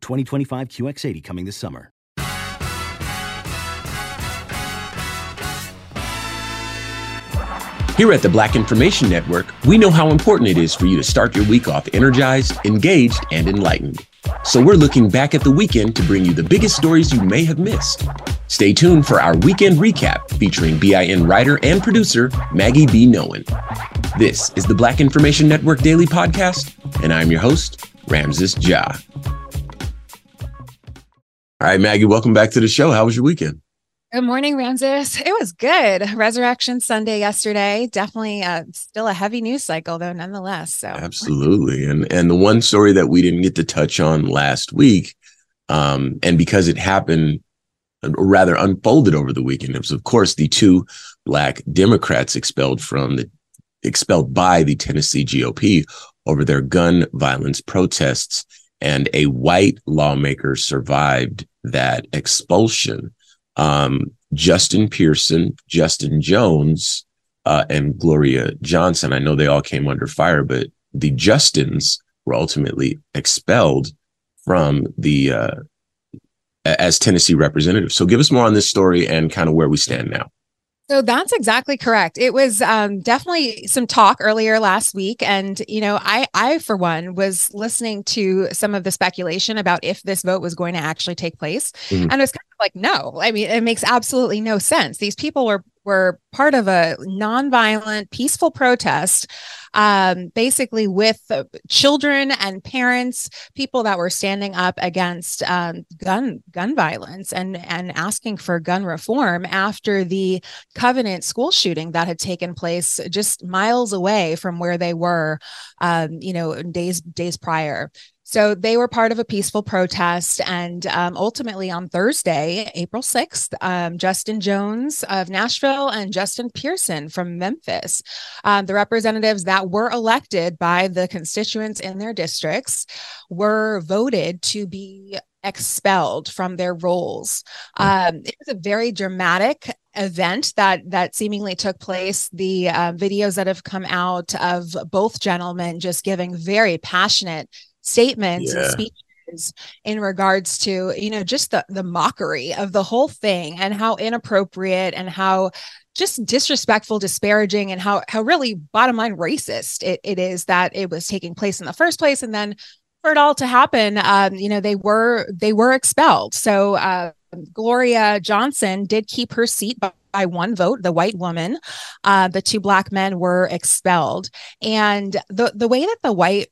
2025 QX80 coming this summer. Here at the Black Information Network, we know how important it is for you to start your week off energized, engaged, and enlightened. So we're looking back at the weekend to bring you the biggest stories you may have missed. Stay tuned for our weekend recap featuring BIN writer and producer Maggie B. Nolan. This is the Black Information Network Daily Podcast, and I'm your host, Ramses Ja. All right, Maggie, welcome back to the show. How was your weekend? Good morning, Ramses. It was good. Resurrection Sunday yesterday. Definitely uh, still a heavy news cycle, though, nonetheless. So absolutely, and and the one story that we didn't get to touch on last week, um, and because it happened, or rather unfolded over the weekend, it was of course the two black Democrats expelled from the expelled by the Tennessee GOP over their gun violence protests, and a white lawmaker survived that expulsion. Um, Justin Pearson, Justin Jones, uh, and Gloria Johnson. I know they all came under fire, but the Justins were ultimately expelled from the uh, as Tennessee representatives. So, give us more on this story and kind of where we stand now. So that's exactly correct. It was um, definitely some talk earlier last week, and you know, I, I for one, was listening to some of the speculation about if this vote was going to actually take place, mm-hmm. and it was kind of like, no. I mean, it makes absolutely no sense. These people were were part of a nonviolent, peaceful protest, um, basically with children and parents, people that were standing up against um, gun gun violence and and asking for gun reform after the Covenant school shooting that had taken place just miles away from where they were, um, you know, days days prior. So they were part of a peaceful protest. And um, ultimately on Thursday, April 6th, um, Justin Jones of Nashville and Justin Pearson from Memphis, um, the representatives that were elected by the constituents in their districts, were voted to be expelled from their roles. Hmm. Um, it was a very dramatic event that that seemingly took place. The uh, videos that have come out of both gentlemen just giving very passionate statements yeah. and speeches in regards to you know just the the mockery of the whole thing and how inappropriate and how just disrespectful disparaging and how how really bottom line racist it, it is that it was taking place in the first place and then for it all to happen um, you know they were they were expelled so uh, gloria johnson did keep her seat by by one vote, the white woman. Uh, the two black men were expelled, and the the way that the white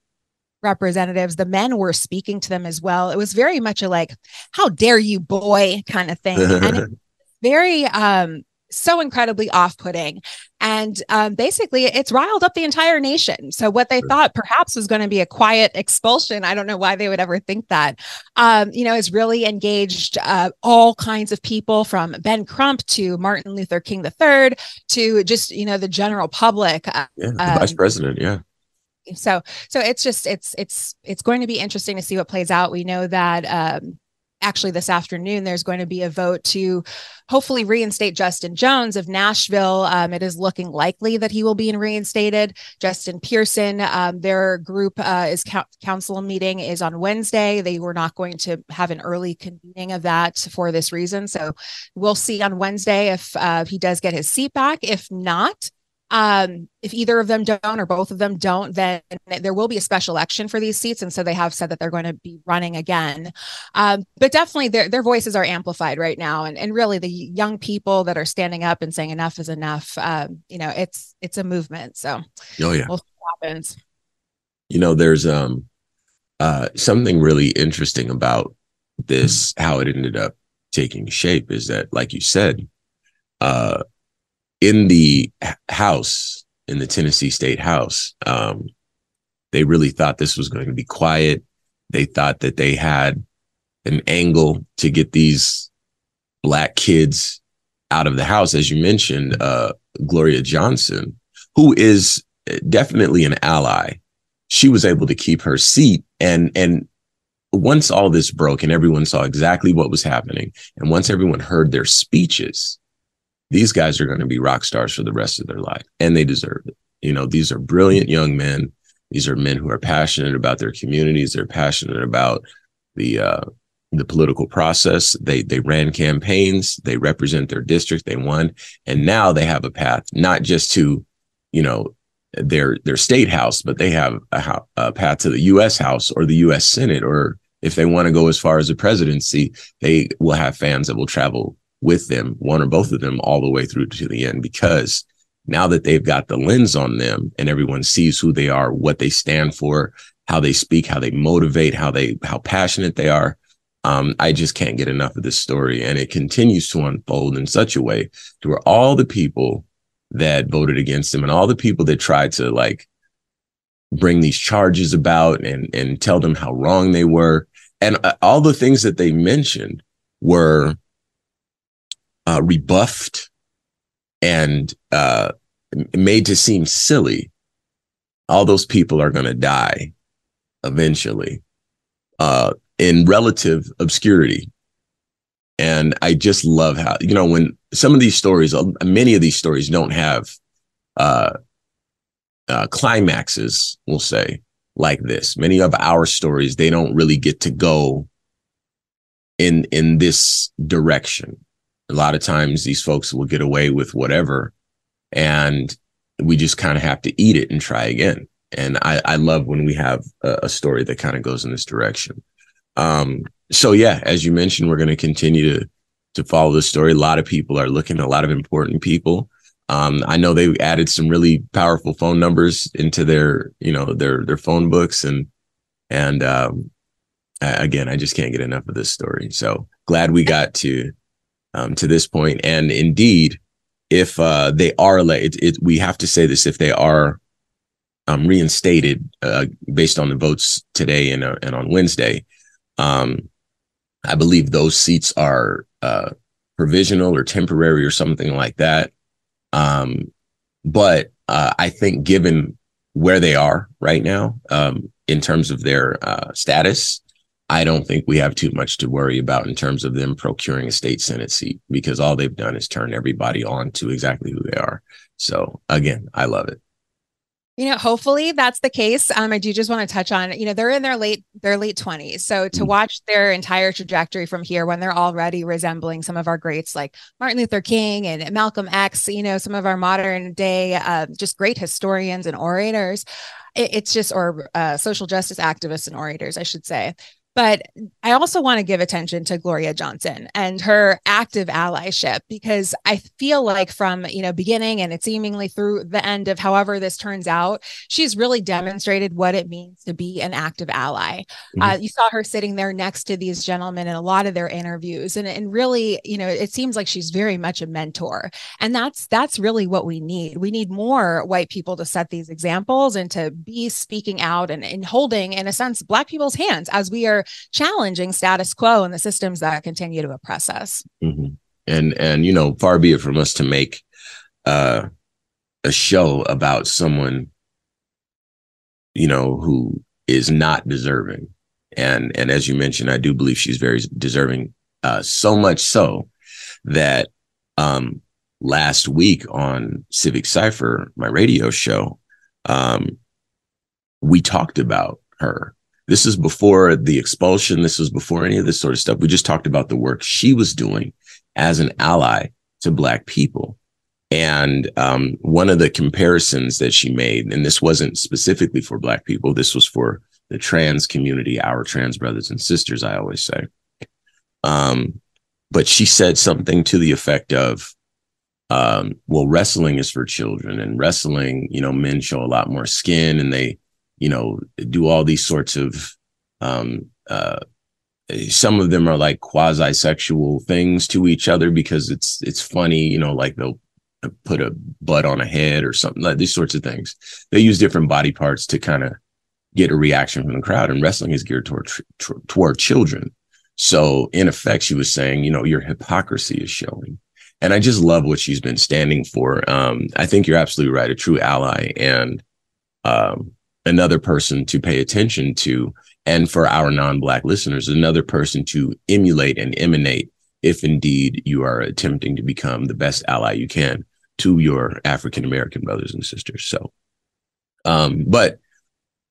representatives, the men were speaking to them as well. It was very much a like, how dare you, boy, kind of thing. and very um so incredibly off-putting and um, basically it's riled up the entire nation so what they thought perhaps was going to be a quiet expulsion i don't know why they would ever think that um, you know has really engaged uh, all kinds of people from ben crump to martin luther king iii to just you know the general public uh, yeah, um, vice president yeah so so it's just it's it's it's going to be interesting to see what plays out. We know that um actually this afternoon there's going to be a vote to hopefully reinstate justin jones of nashville. Um, it is looking likely that he will be reinstated. Justin pearson um, their group uh, is council meeting is on wednesday. They were not going to have an early convening of that for this reason. So we'll see on wednesday if uh, he does get his seat back. If not um, if either of them don't or both of them don't, then there will be a special election for these seats. And so they have said that they're going to be running again. Um, but definitely their, their voices are amplified right now. And, and really the young people that are standing up and saying enough is enough, um, you know, it's, it's a movement. So oh, yeah. We'll what happens. You know, there's um, uh, something really interesting about this, how it ended up taking shape is that, like you said, uh, in the house in the Tennessee State House, um, they really thought this was going to be quiet. They thought that they had an angle to get these black kids out of the house, as you mentioned, uh, Gloria Johnson, who is definitely an ally. She was able to keep her seat, and and once all this broke and everyone saw exactly what was happening, and once everyone heard their speeches, these guys are going to be rock stars for the rest of their life and they deserve it. You know, these are brilliant young men. These are men who are passionate about their communities. They're passionate about the uh, the political process. They they ran campaigns. They represent their district. They won, and now they have a path not just to, you know, their their state house, but they have a, a path to the U.S. House or the U.S. Senate, or if they want to go as far as the presidency, they will have fans that will travel with them, one or both of them, all the way through to the end, because now that they've got the lens on them and everyone sees who they are, what they stand for, how they speak, how they motivate, how they, how passionate they are. Um, I just can't get enough of this story. And it continues to unfold in such a way to where all the people that voted against him and all the people that tried to like bring these charges about and, and tell them how wrong they were. And uh, all the things that they mentioned were uh, rebuffed and uh, made to seem silly, all those people are going to die eventually uh, in relative obscurity. And I just love how, you know, when some of these stories, uh, many of these stories don't have uh, uh, climaxes, we'll say, like this. Many of our stories, they don't really get to go in in this direction a lot of times these folks will get away with whatever and we just kind of have to eat it and try again. And i i love when we have a, a story that kind of goes in this direction. Um so yeah as you mentioned we're going to continue to to follow the story. A lot of people are looking a lot of important people. Um i know they added some really powerful phone numbers into their you know their their phone books and and um again i just can't get enough of this story. So glad we got to um, to this point. And indeed, if uh, they are it, it, we have to say this: if they are um, reinstated uh, based on the votes today and uh, and on Wednesday, um, I believe those seats are uh, provisional or temporary or something like that. Um, but uh, I think, given where they are right now um, in terms of their uh, status, I don't think we have too much to worry about in terms of them procuring a state senate seat because all they've done is turn everybody on to exactly who they are. So again, I love it. You know, hopefully that's the case. Um, I do just want to touch on, you know, they're in their late their late twenties. So to mm-hmm. watch their entire trajectory from here when they're already resembling some of our greats like Martin Luther King and Malcolm X, you know, some of our modern day uh, just great historians and orators. It, it's just or uh, social justice activists and orators, I should say. But I also want to give attention to Gloria Johnson and her active allyship because I feel like from you know beginning and it's seemingly through the end of however this turns out, she's really demonstrated what it means to be an active ally. Mm-hmm. Uh, you saw her sitting there next to these gentlemen in a lot of their interviews, and and really you know it seems like she's very much a mentor, and that's that's really what we need. We need more white people to set these examples and to be speaking out and, and holding, in a sense, Black people's hands as we are challenging status quo and the systems that continue to oppress us. Mm-hmm. And and you know, far be it from us to make uh, a show about someone, you know, who is not deserving. and and as you mentioned, I do believe she's very deserving. Uh, so much so that um, last week on Civic Cipher, my radio show, um, we talked about her. This is before the expulsion. This was before any of this sort of stuff. We just talked about the work she was doing as an ally to Black people. And um, one of the comparisons that she made, and this wasn't specifically for Black people, this was for the trans community, our trans brothers and sisters, I always say. Um, but she said something to the effect of, um, well, wrestling is for children, and wrestling, you know, men show a lot more skin and they, you know, do all these sorts of, um, uh, some of them are like quasi sexual things to each other because it's, it's funny, you know, like they'll put a butt on a head or something like these sorts of things. They use different body parts to kind of get a reaction from the crowd, and wrestling is geared toward, toward children. So in effect, she was saying, you know, your hypocrisy is showing. And I just love what she's been standing for. Um, I think you're absolutely right, a true ally and um, another person to pay attention to. And for our non-black listeners, another person to emulate and emanate if indeed you are attempting to become the best ally you can to your African American brothers and sisters. So, um, but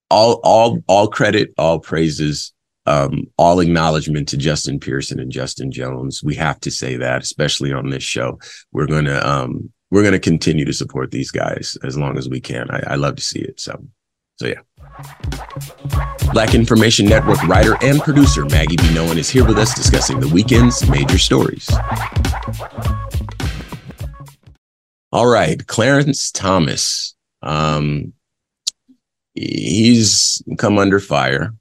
all, all, all credit, all praises um, all acknowledgement to Justin Pearson and Justin Jones. We have to say that, especially on this show. We're gonna um, we're gonna continue to support these guys as long as we can. I, I love to see it. So, so yeah. Black Information Network writer and producer Maggie B. Nolan is here with us discussing the weekend's major stories. All right, Clarence Thomas. Um, he's come under fire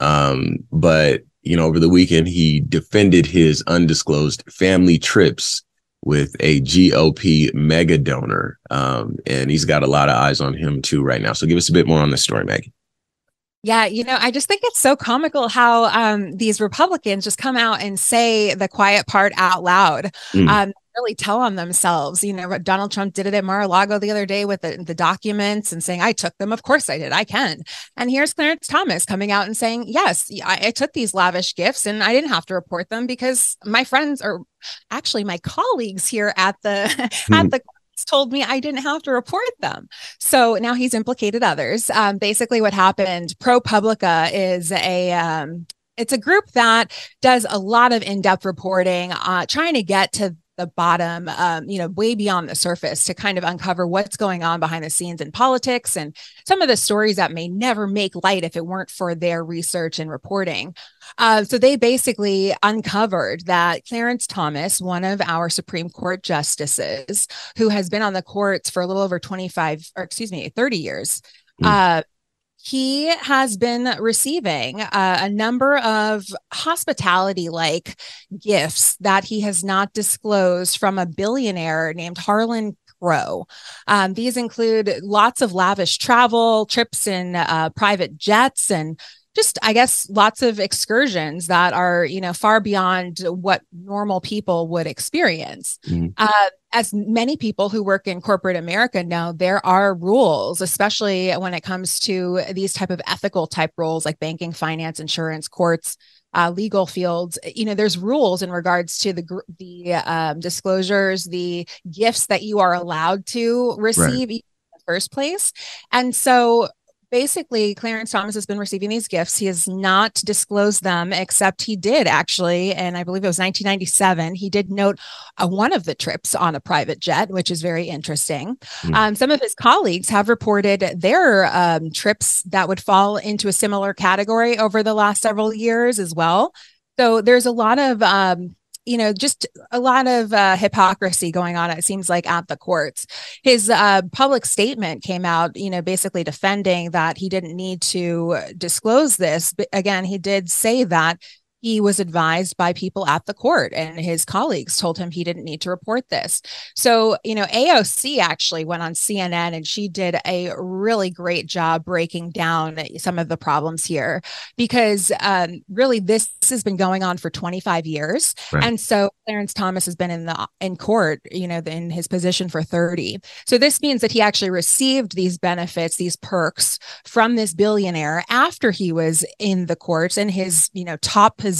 um, but you know, over the weekend, he defended his undisclosed family trips with a GOP mega donor. Um, and he's got a lot of eyes on him too right now. So give us a bit more on this story, Maggie. Yeah, you know, I just think it's so comical how um, these Republicans just come out and say the quiet part out loud. Mm. Um, really tell on themselves. You know, Donald Trump did it at Mar-a-Lago the other day with the, the documents and saying, I took them. Of course I did. I can. And here's Clarence Thomas coming out and saying, yes, I, I took these lavish gifts and I didn't have to report them because my friends or actually my colleagues here at the, mm. at the told me I didn't have to report them. So now he's implicated others. Um, basically, what happened, ProPublica is a um, it's a group that does a lot of in-depth reporting, uh, trying to get to the bottom, um, you know, way beyond the surface to kind of uncover what's going on behind the scenes in politics and some of the stories that may never make light if it weren't for their research and reporting. Uh, so they basically uncovered that Clarence Thomas, one of our Supreme Court justices, who has been on the courts for a little over 25, or excuse me, 30 years, mm. uh, he has been receiving uh, a number of hospitality like gifts that he has not disclosed from a billionaire named Harlan Crow. Um, these include lots of lavish travel, trips in uh, private jets, and just i guess lots of excursions that are you know far beyond what normal people would experience mm-hmm. uh, as many people who work in corporate america know there are rules especially when it comes to these type of ethical type roles like banking finance insurance courts uh, legal fields you know there's rules in regards to the the um, disclosures the gifts that you are allowed to receive right first place. And so basically Clarence Thomas has been receiving these gifts. He has not disclosed them, except he did actually, and I believe it was 1997. He did note uh, one of the trips on a private jet, which is very interesting. Mm. Um, some of his colleagues have reported their um, trips that would fall into a similar category over the last several years as well. So there's a lot of um, you know, just a lot of uh, hypocrisy going on, it seems like, at the courts. His uh, public statement came out, you know, basically defending that he didn't need to disclose this. But again, he did say that he was advised by people at the court and his colleagues told him he didn't need to report this. So, you know, AOC actually went on CNN and she did a really great job breaking down some of the problems here because um, really this has been going on for 25 years. Right. And so Clarence Thomas has been in the in court, you know, in his position for 30. So this means that he actually received these benefits, these perks from this billionaire after he was in the courts in his, you know, top position.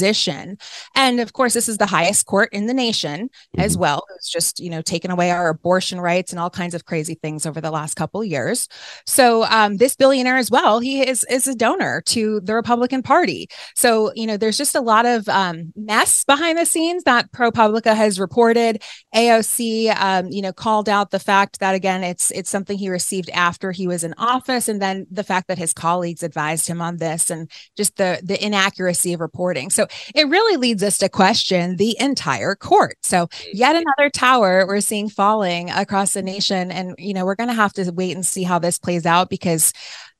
And of course, this is the highest court in the nation mm-hmm. as well. It's just, you know, taken away our abortion rights and all kinds of crazy things over the last couple years. So um, this billionaire as well, he is is a donor to the Republican Party. So, you know, there's just a lot of um, mess behind the scenes that ProPublica has reported. AOC, um, you know, called out the fact that again, it's it's something he received after he was in office, and then the fact that his colleagues advised him on this, and just the the inaccuracy of reporting. So it really leads us to question the entire court. So yet another tower we're seeing falling across the nation, and you know, we're going to have to wait and see how this plays out because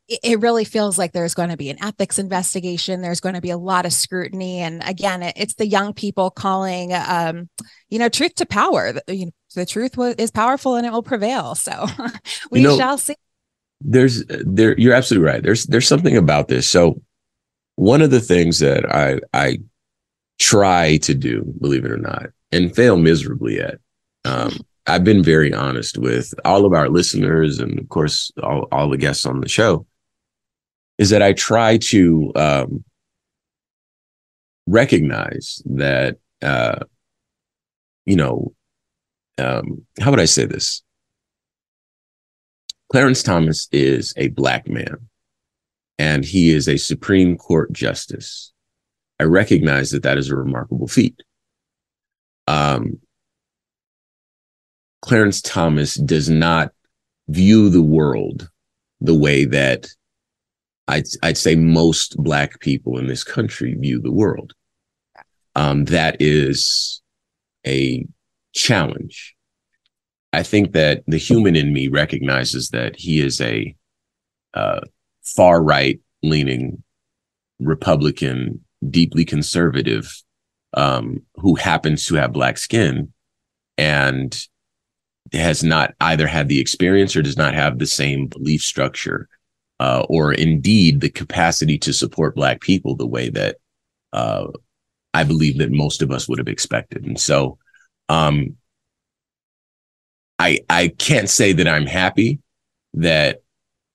it really feels like there's going to be an ethics investigation. There's going to be a lot of scrutiny, and again, it's the young people calling, um, you know, truth to power. The, the truth is powerful, and it will prevail. So we you know, shall see. There's there. You're absolutely right. There's there's something about this. So one of the things that I I try to do, believe it or not, and fail miserably at. Um, I've been very honest with all of our listeners and of course all, all the guests on the show is that I try to um, recognize that, uh, you know, um, how would I say this? Clarence Thomas is a black man and he is a Supreme Court justice. I recognize that that is a remarkable feat. Um, Clarence Thomas does not view the world the way that I'd, I'd say most Black people in this country view the world. Um, that is a challenge. I think that the human in me recognizes that he is a uh, far right leaning Republican, deeply conservative, um, who happens to have Black skin and has not either had the experience or does not have the same belief structure uh, or indeed the capacity to support Black people the way that uh, I believe that most of us would have expected. And so, um, I I can't say that I'm happy that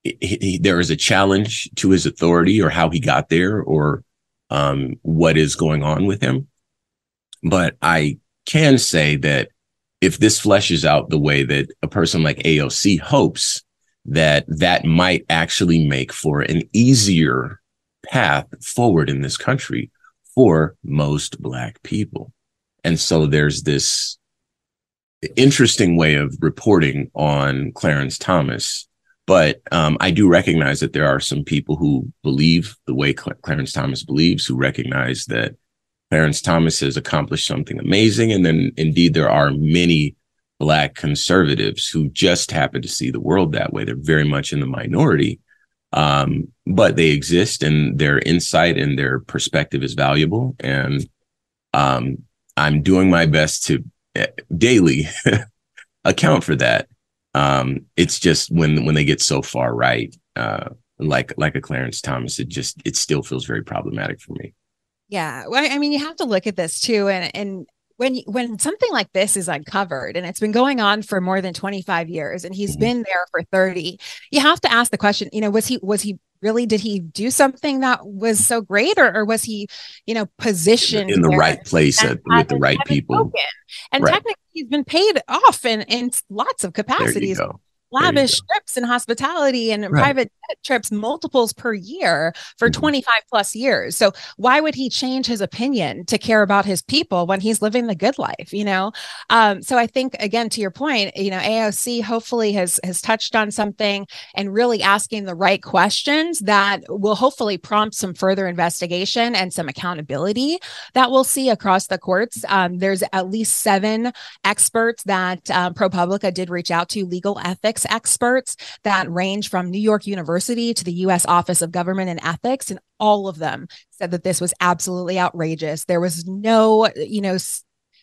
he, he, there is a challenge to his authority or how he got there or um, what is going on with him. But I can say that if this fleshes out the way that a person like AOC hopes, that that might actually make for an easier path forward in this country for most black people. And so there's this interesting way of reporting on Clarence Thomas. But um, I do recognize that there are some people who believe the way Cl- Clarence Thomas believes, who recognize that Clarence Thomas has accomplished something amazing. And then indeed, there are many black conservatives who just happen to see the world that way. They're very much in the minority, um, but they exist and their insight and their perspective is valuable. And um, I'm doing my best to uh, daily account for that. Um, it's just when when they get so far right, uh, like like a Clarence Thomas, it just it still feels very problematic for me. Yeah, well, I mean, you have to look at this too, and and when when something like this is uncovered and it's been going on for more than 25 years and he's mm-hmm. been there for 30 you have to ask the question you know was he was he really did he do something that was so great or, or was he you know positioned in the right place at, with the right people spoken? and right. technically he's been paid off in in lots of capacities lavish trips and hospitality and right. private trips multiples per year for mm-hmm. 25 plus years so why would he change his opinion to care about his people when he's living the good life you know um, so i think again to your point you know aoc hopefully has has touched on something and really asking the right questions that will hopefully prompt some further investigation and some accountability that we'll see across the courts um, there's at least seven experts that uh, propublica did reach out to legal ethics experts that range from New York University to the US Office of Government and Ethics and all of them said that this was absolutely outrageous. There was no, you know,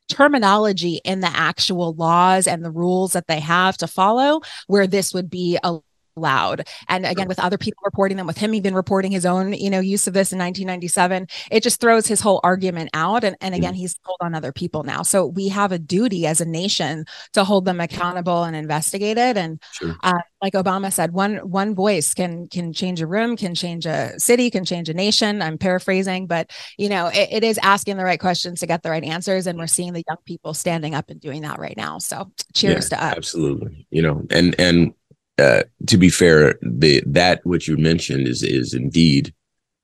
terminology in the actual laws and the rules that they have to follow where this would be a loud. And again, with other people reporting them, with him even reporting his own, you know, use of this in 1997, it just throws his whole argument out. And, and again, mm-hmm. he's told on other people now. So we have a duty as a nation to hold them accountable and investigate it. And sure. uh, like Obama said, one one voice can can change a room, can change a city, can change a nation. I'm paraphrasing, but you know, it, it is asking the right questions to get the right answers, and we're seeing the young people standing up and doing that right now. So, cheers yeah, to us. Absolutely, you know, and and uh, to be fair, the that what you mentioned is is indeed,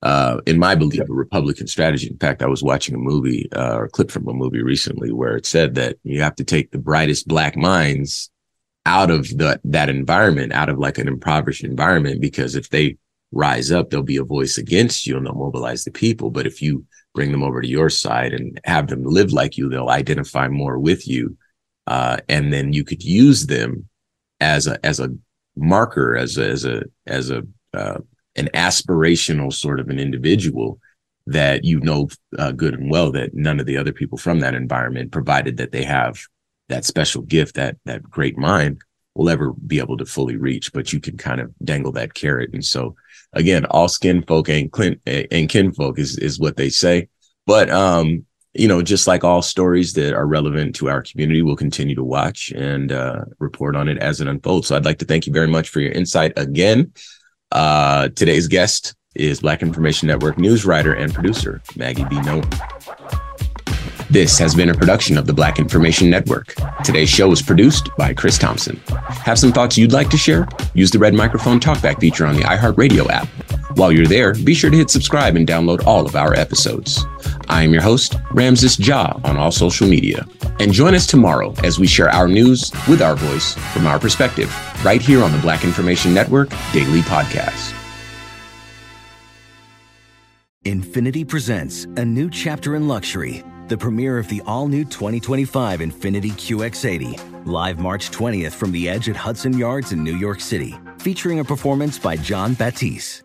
uh, in my belief, a Republican strategy. In fact, I was watching a movie uh, or a clip from a movie recently where it said that you have to take the brightest black minds out of the that environment, out of like an impoverished environment, because if they rise up, there'll be a voice against you and they'll mobilize the people. But if you bring them over to your side and have them live like you, they'll identify more with you, uh, and then you could use them as a as a marker as a, as a as a uh, an aspirational sort of an individual that you know uh, good and well that none of the other people from that environment provided that they have that special gift that that great mind will ever be able to fully reach but you can kind of dangle that carrot. And so again all skin folk and clint and kinfolk is is what they say. But um you know, just like all stories that are relevant to our community, we'll continue to watch and uh, report on it as it unfolds. So I'd like to thank you very much for your insight again. Uh, today's guest is Black Information Network news writer and producer, Maggie B. Nolan. This has been a production of the Black Information Network. Today's show was produced by Chris Thompson. Have some thoughts you'd like to share? Use the red microphone talkback feature on the iHeartRadio app. While you're there, be sure to hit subscribe and download all of our episodes. I am your host, Ramses Ja, on all social media. And join us tomorrow as we share our news with our voice from our perspective, right here on the Black Information Network Daily Podcast. Infiniti presents a new chapter in luxury, the premiere of the all new 2025 Infiniti QX80, live March 20th from the edge at Hudson Yards in New York City featuring a performance by Jon Batiste.